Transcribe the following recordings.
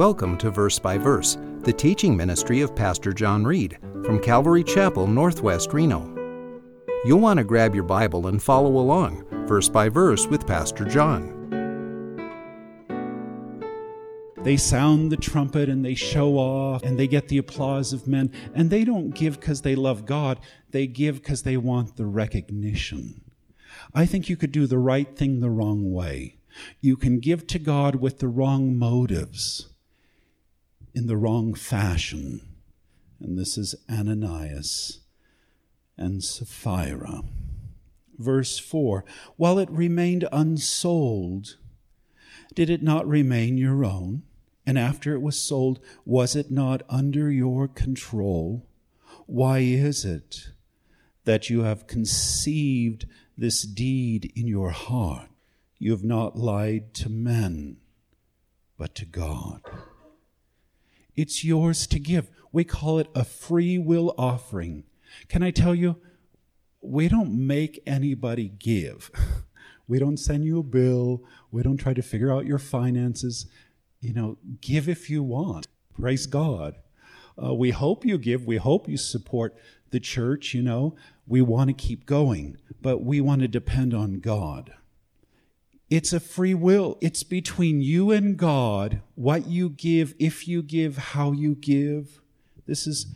Welcome to Verse by Verse, the teaching ministry of Pastor John Reed from Calvary Chapel, Northwest Reno. You'll want to grab your Bible and follow along, verse by verse, with Pastor John. They sound the trumpet and they show off and they get the applause of men. And they don't give because they love God, they give because they want the recognition. I think you could do the right thing the wrong way. You can give to God with the wrong motives in the wrong fashion. And this is Ananias and Sapphira. Verse 4 While it remained unsold, did it not remain your own? And after it was sold, was it not under your control? Why is it that you have conceived this deed in your heart? You have not lied to men, but to God. It's yours to give. We call it a free will offering. Can I tell you, we don't make anybody give. We don't send you a bill. We don't try to figure out your finances. You know, give if you want. Praise God. Uh, we hope you give. We hope you support the church. You know, we want to keep going, but we want to depend on God. It's a free will. It's between you and God what you give, if you give, how you give. This is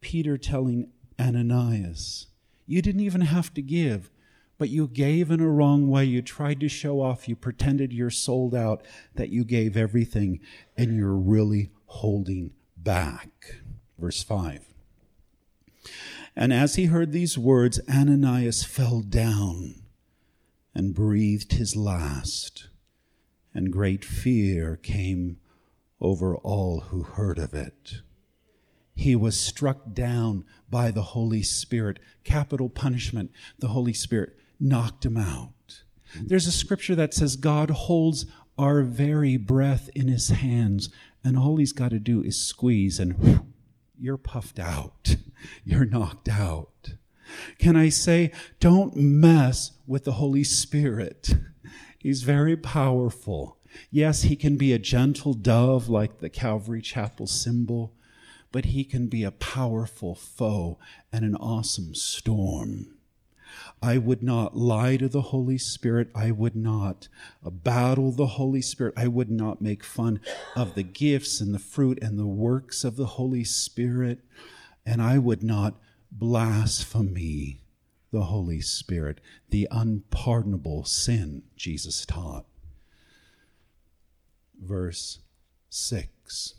Peter telling Ananias. You didn't even have to give, but you gave in a wrong way. You tried to show off. You pretended you're sold out, that you gave everything, and you're really holding back. Verse 5. And as he heard these words, Ananias fell down and breathed his last, and great fear came over all who heard of it. He was struck down by the Holy Spirit. Capital punishment. The Holy Spirit knocked him out. There's a scripture that says God holds our very breath in his hands, and all he's got to do is squeeze, and you're puffed out. You're knocked out. Can I say, don't mess with the Holy Spirit? He's very powerful. Yes, he can be a gentle dove like the Calvary Chapel symbol, but he can be a powerful foe and an awesome storm. I would not lie to the Holy Spirit. I would not battle the Holy Spirit. I would not make fun of the gifts and the fruit and the works of the Holy Spirit. And I would not blasphemy the Holy Spirit, the unpardonable sin Jesus taught. Verse 6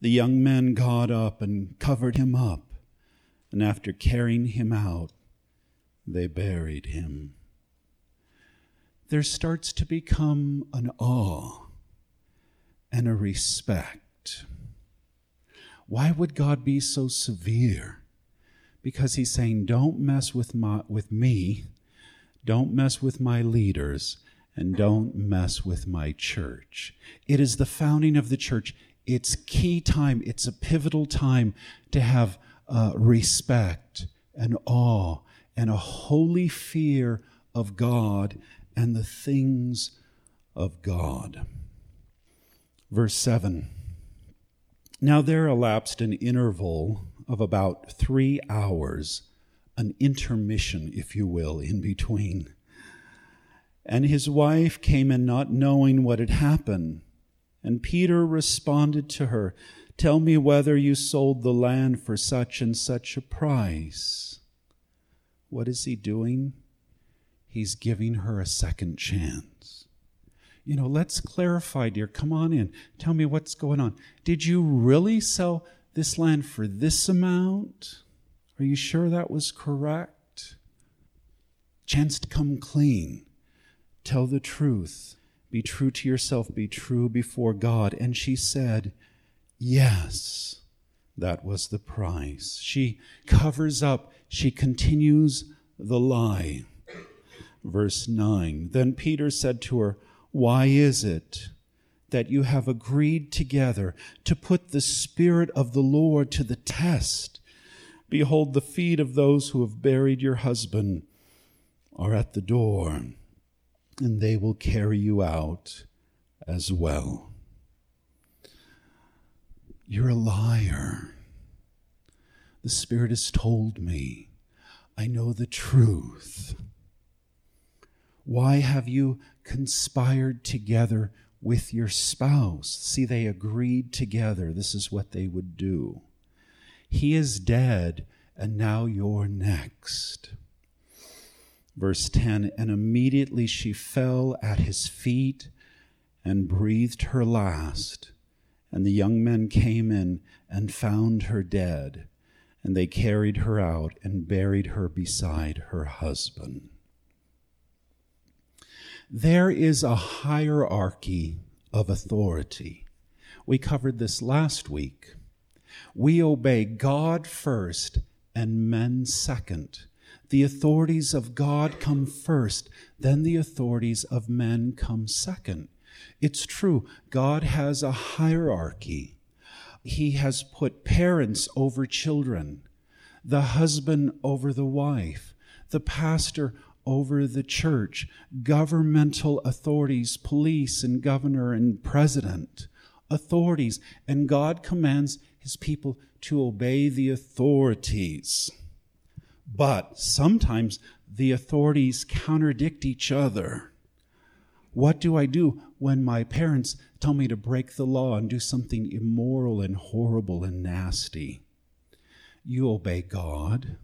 The young men got up and covered him up, and after carrying him out, they buried him. There starts to become an awe and a respect why would God be so severe? Because he's saying, don't mess with, my, with me, don't mess with my leaders, and don't mess with my church. It is the founding of the church. It's key time, it's a pivotal time to have uh, respect and awe and a holy fear of God and the things of God. Verse 7. Now there elapsed an interval of about three hours, an intermission, if you will, in between. And his wife came in not knowing what had happened. And Peter responded to her, Tell me whether you sold the land for such and such a price. What is he doing? He's giving her a second chance you know, let's clarify, dear. Come on in. Tell me what's going on. Did you really sell this land for this amount? Are you sure that was correct? Chance to come clean. Tell the truth. Be true to yourself. Be true before God. And she said, Yes, that was the price. She covers up, she continues the lie. Verse 9 Then Peter said to her, why is it that you have agreed together to put the Spirit of the Lord to the test? Behold, the feet of those who have buried your husband are at the door, and they will carry you out as well. You're a liar. The Spirit has told me. I know the truth. Why have you conspired together with your spouse? See, they agreed together. This is what they would do. He is dead, and now you're next. Verse 10 And immediately she fell at his feet and breathed her last. And the young men came in and found her dead. And they carried her out and buried her beside her husband. There is a hierarchy of authority. We covered this last week. We obey God first and men second. The authorities of God come first, then the authorities of men come second. It's true, God has a hierarchy. He has put parents over children, the husband over the wife, the pastor over the church, governmental authorities, police and governor and president, authorities, and God commands his people to obey the authorities. But sometimes the authorities contradict each other. What do I do when my parents tell me to break the law and do something immoral and horrible and nasty? You obey God.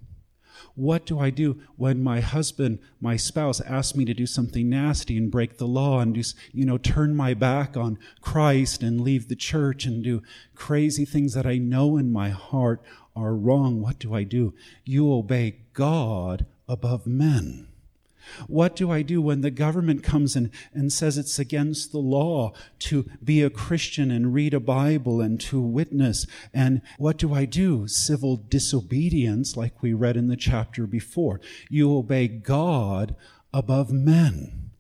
What do I do when my husband, my spouse, asks me to do something nasty and break the law and just, you know, turn my back on Christ and leave the church and do crazy things that I know in my heart are wrong? What do I do? You obey God above men. What do I do when the government comes in and says it's against the law to be a Christian and read a Bible and to witness? And what do I do? Civil disobedience, like we read in the chapter before. You obey God above men.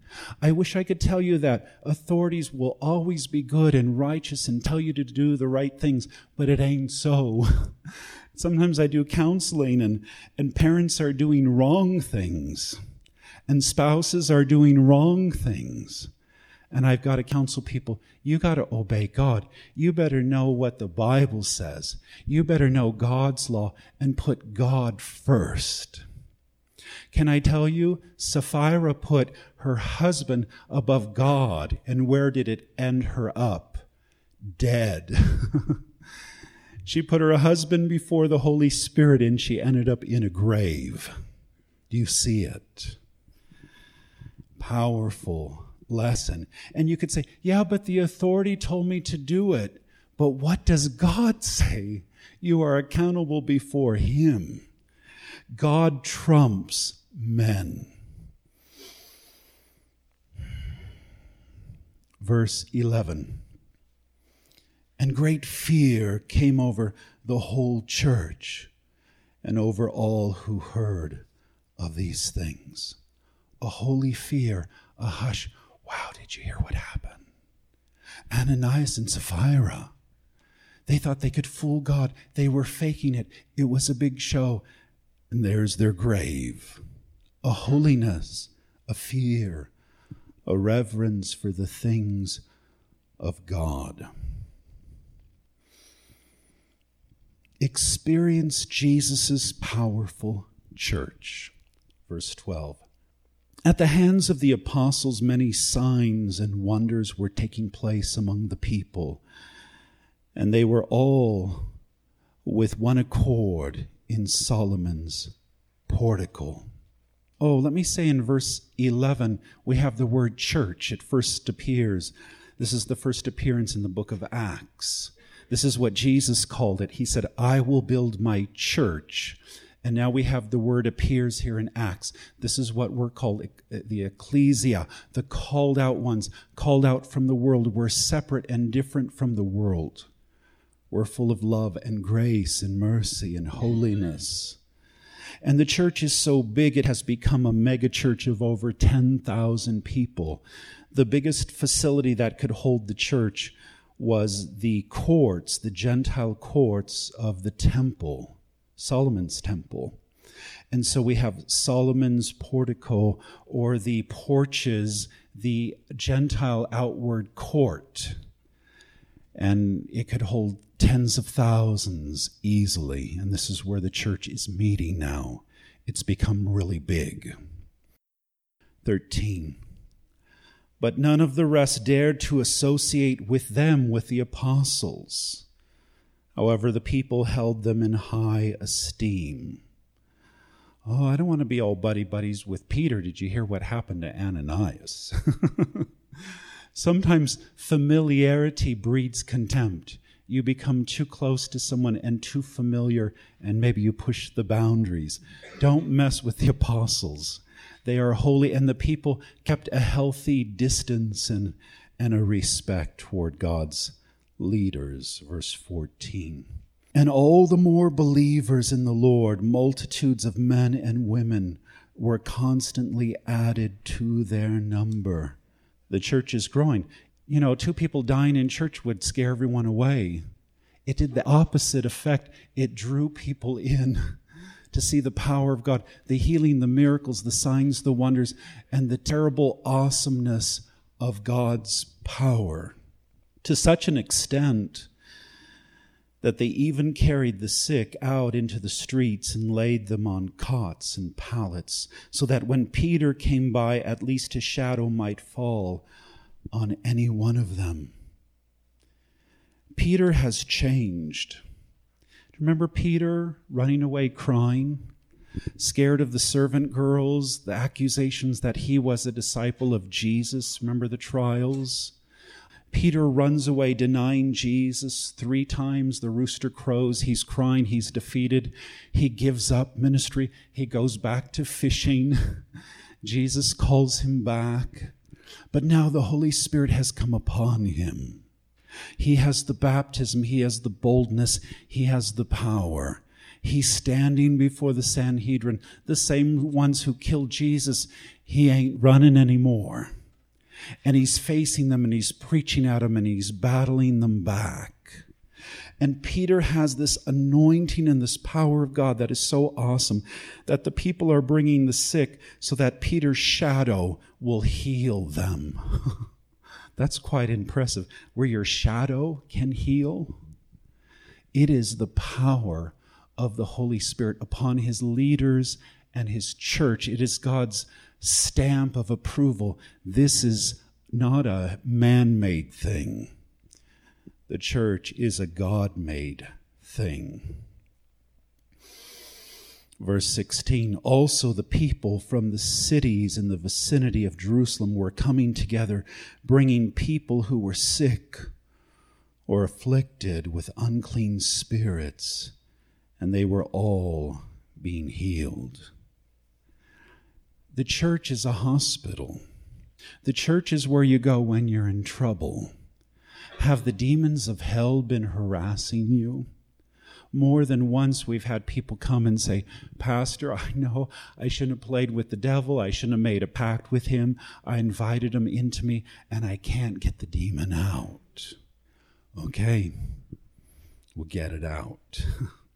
I wish I could tell you that authorities will always be good and righteous and tell you to do the right things, but it ain't so. Sometimes I do counseling and, and parents are doing wrong things and spouses are doing wrong things. And I've got to counsel people, you got to obey God. You better know what the Bible says. You better know God's law and put God first. Can I tell you, Sapphira put her husband above God, and where did it end her up? Dead. she put her husband before the Holy Spirit, and she ended up in a grave. Do you see it? Powerful lesson. And you could say, yeah, but the authority told me to do it. But what does God say? You are accountable before Him. God trumps men. Verse 11. And great fear came over the whole church and over all who heard of these things a holy fear, a hush. Wow, did you hear what happened? Ananias and Sapphira. They thought they could fool God. They were faking it. It was a big show. And there's their grave. A holiness, a fear, a reverence for the things of God. Experience Jesus' powerful church. Verse 12. At the hands of the apostles, many signs and wonders were taking place among the people, and they were all with one accord in Solomon's portico. Oh, let me say in verse 11, we have the word church. It first appears. This is the first appearance in the book of Acts. This is what Jesus called it. He said, I will build my church and now we have the word appears here in Acts. This is what we're called the ecclesia, the called out ones, called out from the world. We're separate and different from the world. We're full of love and grace and mercy and holiness. And the church is so big, it has become a mega church of over 10,000 people. The biggest facility that could hold the church was the courts, the Gentile courts of the temple. Solomon's temple. And so we have Solomon's portico or the porches, the Gentile outward court. And it could hold tens of thousands easily. And this is where the church is meeting now. It's become really big. 13. But none of the rest dared to associate with them with the apostles. However, the people held them in high esteem. Oh, I don't want to be all buddy buddies with Peter. Did you hear what happened to Ananias? Sometimes familiarity breeds contempt. You become too close to someone and too familiar, and maybe you push the boundaries. Don't mess with the apostles. They are holy, and the people kept a healthy distance and, and a respect toward God's leaders. Verse 14. And all the more believers in the Lord, multitudes of men and women, were constantly added to their number the church is growing. You know, two people dying in church would scare everyone away. It did the opposite effect. It drew people in to see the power of God, the healing, the miracles, the signs, the wonders, and the terrible awesomeness of God's power to such an extent that they even carried the sick out into the streets and laid them on cots and pallets, so that when Peter came by, at least his shadow might fall on any one of them. Peter has changed. Remember Peter running away crying, scared of the servant girls, the accusations that he was a disciple of Jesus? Remember the trials? Peter runs away, denying Jesus three times. The rooster crows. He's crying. He's defeated. He gives up ministry. He goes back to fishing. Jesus calls him back. But now the Holy Spirit has come upon him. He has the baptism. He has the boldness. He has the power. He's standing before the Sanhedrin, the same ones who killed Jesus. He ain't running anymore and he's facing them and he's preaching at them and he's battling them back. And Peter has this anointing and this power of God that is so awesome that the people are bringing the sick so that Peter's shadow will heal them. That's quite impressive. Where your shadow can heal, it is the power of the Holy Spirit upon his leaders and his church. It is God's stamp of approval. This is not a man made thing. The church is a God made thing. Verse 16 Also, the people from the cities in the vicinity of Jerusalem were coming together, bringing people who were sick or afflicted with unclean spirits, and they were all being healed. The church is a hospital. The church is where you go when you're in trouble. Have the demons of hell been harassing you? More than once, we've had people come and say, Pastor, I know I shouldn't have played with the devil. I shouldn't have made a pact with him. I invited him into me, and I can't get the demon out. Okay, we'll get it out.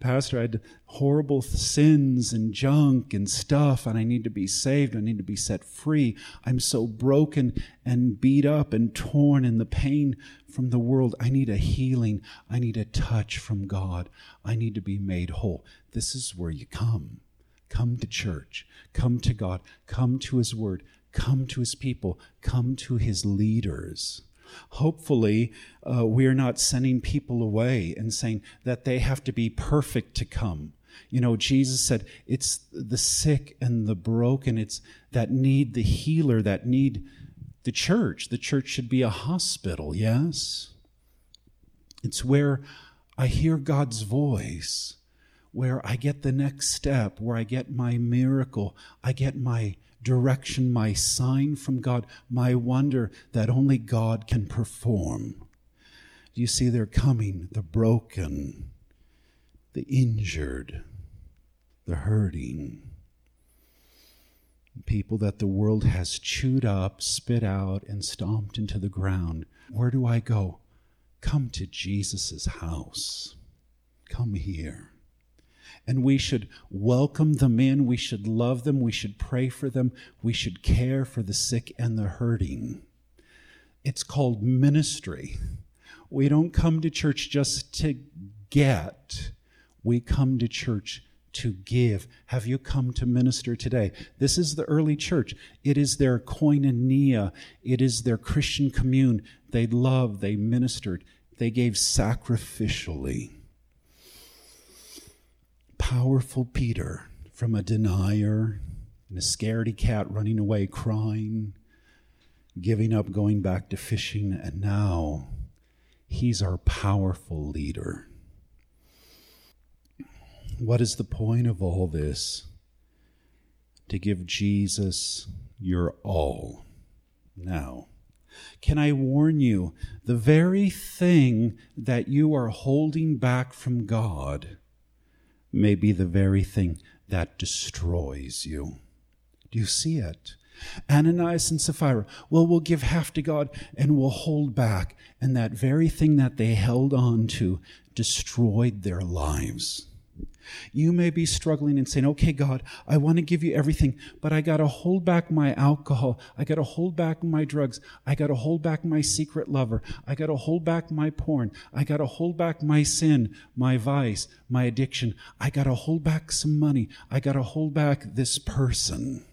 Pastor, I had horrible sins and junk and stuff, and I need to be saved. I need to be set free. I'm so broken and beat up and torn in the pain from the world. I need a healing. I need a touch from God. I need to be made whole. This is where you come. Come to church. Come to God. Come to His Word. Come to His people. Come to His leaders hopefully uh, we're not sending people away and saying that they have to be perfect to come. You know, Jesus said it's the sick and the broken, it's that need the healer, that need the church. The church should be a hospital, yes? It's where I hear God's voice, where I get the next step, where I get my miracle, I get my direction, my sign from God, my wonder that only God can perform. Do you see they're coming, the broken, the injured, the hurting? People that the world has chewed up, spit out, and stomped into the ground. Where do I go? Come to Jesus' house. Come here and we should welcome them in. We should love them. We should pray for them. We should care for the sick and the hurting. It's called ministry. We don't come to church just to get, we come to church to give. Have you come to minister today? This is the early church. It is their koinonia, it is their Christian commune. They loved, they ministered, they gave sacrificially. Powerful Peter from a denier and a scaredy cat running away crying, giving up going back to fishing, and now he's our powerful leader. What is the point of all this? To give Jesus your all. Now, can I warn you, the very thing that you are holding back from God may be the very thing that destroys you. Do you see it? Ananias and Sapphira, well, we'll give half to God and we'll hold back. And that very thing that they held on to destroyed their lives. You may be struggling and saying, okay, God, I want to give you everything, but I got to hold back my alcohol. I got to hold back my drugs. I got to hold back my secret lover. I got to hold back my porn. I got to hold back my sin, my vice, my addiction. I got to hold back some money. I got to hold back this person.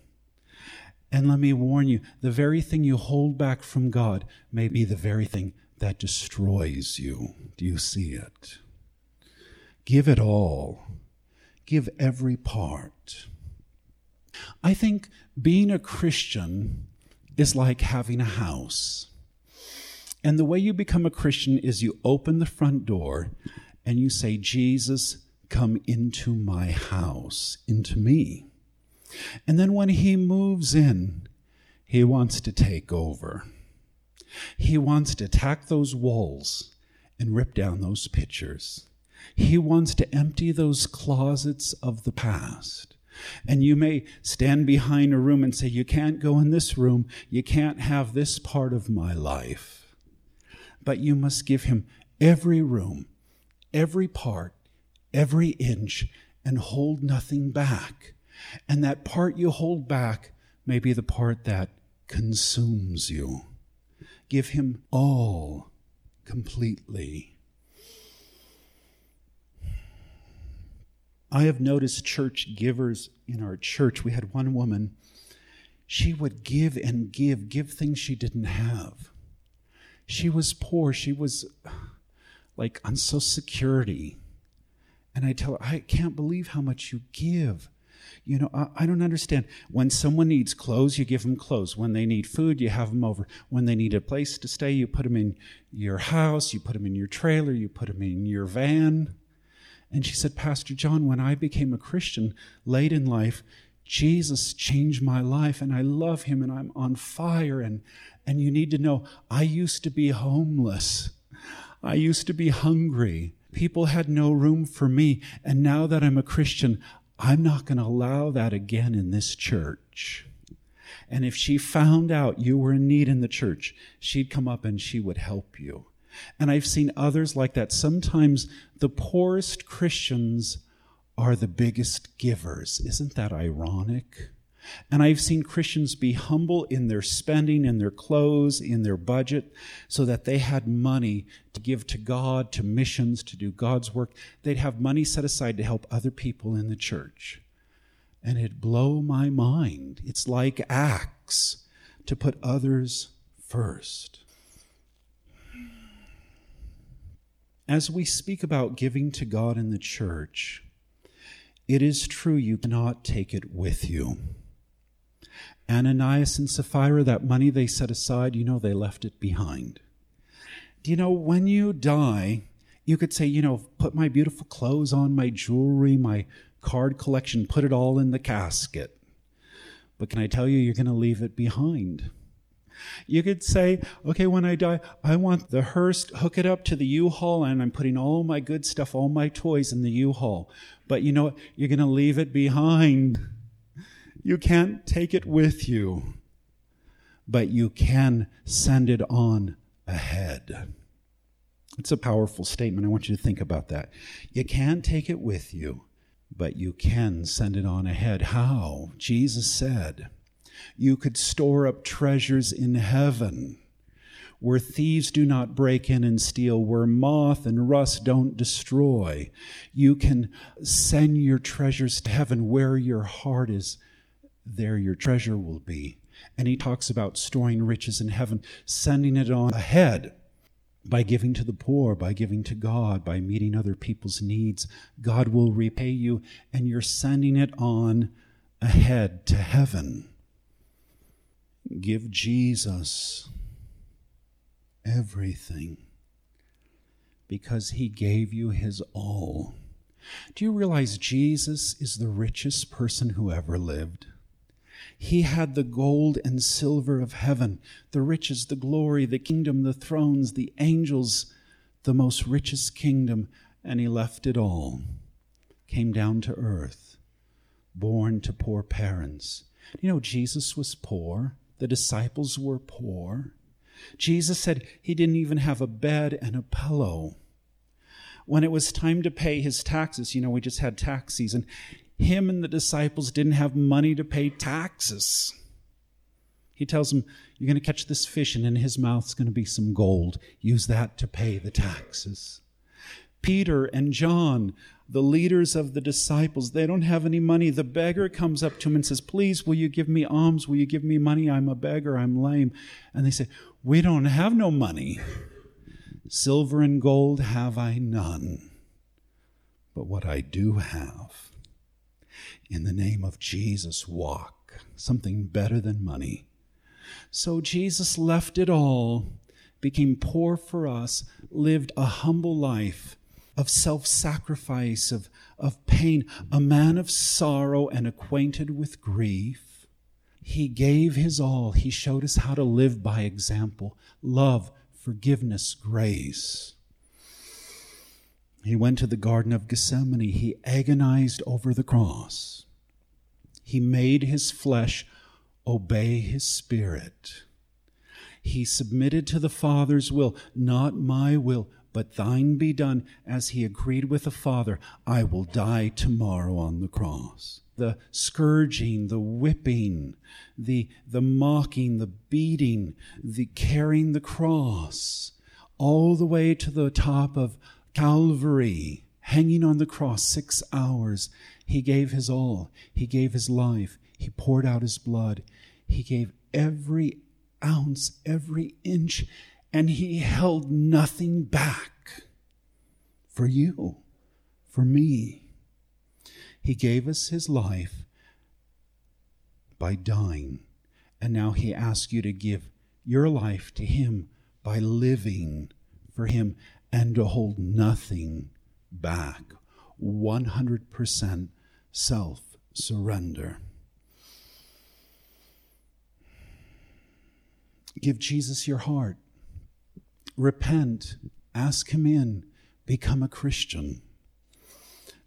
And let me warn you, the very thing you hold back from God may be the very thing that destroys you. Do you see it? Give it all give every part. I think being a Christian is like having a house. And the way you become a Christian is you open the front door and you say, Jesus, come into my house, into me. And then when he moves in, he wants to take over. He wants to attack those walls and rip down those pictures. He wants to empty those closets of the past. And you may stand behind a room and say, You can't go in this room. You can't have this part of my life. But you must give him every room, every part, every inch, and hold nothing back. And that part you hold back may be the part that consumes you. Give him all completely. I have noticed church givers in our church. We had one woman, she would give and give, give things she didn't have. She was poor. She was like on Social Security. And I tell her, I can't believe how much you give. You know, I, I, don't understand. When someone needs clothes, you give them clothes. When they need food, you have them over. When they need a place to stay, you put them in your house, you put them in your trailer, you put them in your van. And she said, Pastor John, when I became a Christian late in life, Jesus changed my life and I love him and I'm on fire. And, and you need to know, I used to be homeless. I used to be hungry. People had no room for me. And now that I'm a Christian, I'm not going to allow that again in this church. And if she found out you were in need in the church, she'd come up and she would help you. And I've seen others like that. Sometimes the poorest Christians are the biggest givers. Isn't that ironic? And I've seen Christians be humble in their spending, in their clothes, in their budget, so that they had money to give to God, to missions, to do God's work. They'd have money set aside to help other people in the church. And it'd blow my mind. It's like Acts to put others first. As we speak about giving to God in the church, it is true you cannot take it with you. Ananias and Sapphira, that money they set aside, you know, they left it behind. Do you know, when you die, you could say, you know, put my beautiful clothes on, my jewelry, my card collection, put it all in the casket. But can I tell you, you're going to leave it behind. You could say, okay, when I die, I want the hearse, hook it up to the U-Haul, and I'm putting all my good stuff, all my toys in the U-Haul. But you know what? You're going to leave it behind. You can't take it with you, but you can send it on ahead. It's a powerful statement. I want you to think about that. You can't take it with you, but you can send it on ahead. How? Jesus said, you could store up treasures in heaven where thieves do not break in and steal, where moth and rust don't destroy. You can send your treasures to heaven where your heart is, there your treasure will be. And he talks about storing riches in heaven, sending it on ahead by giving to the poor, by giving to God, by meeting other people's needs. God will repay you, and you're sending it on ahead to heaven. Give Jesus everything because he gave you his all. Do you realize Jesus is the richest person who ever lived? He had the gold and silver of heaven, the riches, the glory, the kingdom, the thrones, the angels, the most richest kingdom, and he left it all. Came down to earth, born to poor parents. You know, Jesus was poor, the disciples were poor. Jesus said he didn't even have a bed and a pillow. When it was time to pay his taxes, you know, we just had tax season, him and the disciples didn't have money to pay taxes. He tells them, You're going to catch this fish, and in his mouth's going to be some gold. Use that to pay the taxes. Peter and John, the leaders of the disciples, they don't have any money. The beggar comes up to him and says, Please, will you give me alms? Will you give me money? I'm a beggar. I'm lame. And they say, We don't have no money. Silver and gold have I none. But what I do have, in the name of Jesus, walk. Something better than money. So Jesus left it all, became poor for us, lived a humble life of self sacrifice, of, of pain, a man of sorrow and acquainted with grief. He gave his all. He showed us how to live by example love, forgiveness, grace. He went to the Garden of Gethsemane. He agonized over the cross. He made his flesh obey his spirit. He submitted to the Father's will, not my will, but thine be done, as he agreed with the Father, I will die tomorrow on the cross. The scourging, the whipping, the, the mocking, the beating, the carrying the cross, all the way to the top of Calvary, hanging on the cross six hours. He gave his all. He gave his life. He poured out his blood. He gave every ounce, every inch and he held nothing back for you, for me. He gave us his life by dying, and now he asks you to give your life to him by living for him and to hold nothing back. 100% self surrender. Give Jesus your heart repent, ask Him in, become a Christian.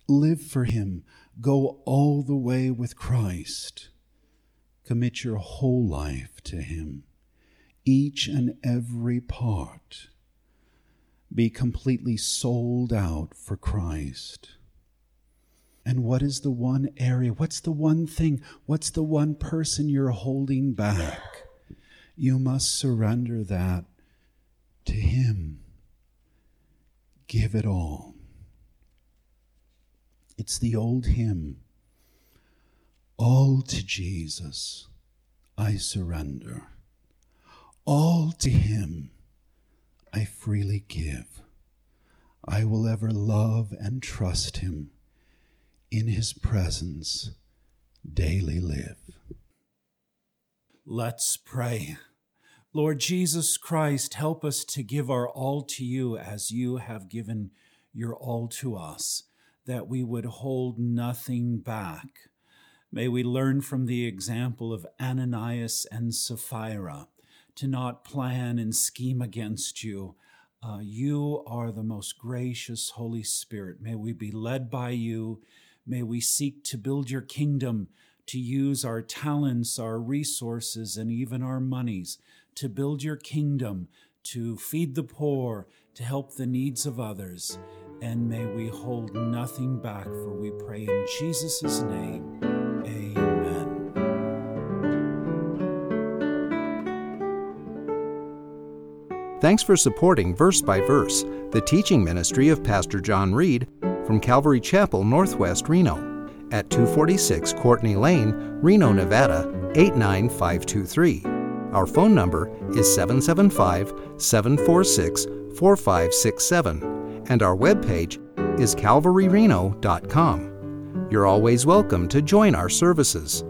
Live for Him, go all the way with Christ. Commit your whole life to Him, each and every part. Be completely sold out for Christ. And what is the one area? What's the one thing? What's the one person you're holding back? You must surrender that to Him. Give it all. It's the old hymn. All to Jesus I surrender. All to Him I freely give. I will ever love and trust Him. In His presence daily live. Let's pray. Lord Jesus Christ, help us to give our all to you as you have given your all to us, that we would hold nothing back. May we learn from the example of Ananias and Sapphira to not plan and scheme against you. Uh, you are the most gracious Holy Spirit. May we be led by you. May we seek to build your kingdom, to use our talents, our resources, and even our monies to build your kingdom, to feed the poor, to help the needs of others. And may we hold nothing back, for we pray in Jesus' name. Amen. Thanks for supporting Verse by Verse, the teaching ministry of Pastor John Reed from Calvary Chapel, Northwest Reno, at 246 Courtney Lane, Reno, Nevada 89523. Our phone number is 775 746 4567, and our webpage is calvaryreno.com. You're always welcome to join our services.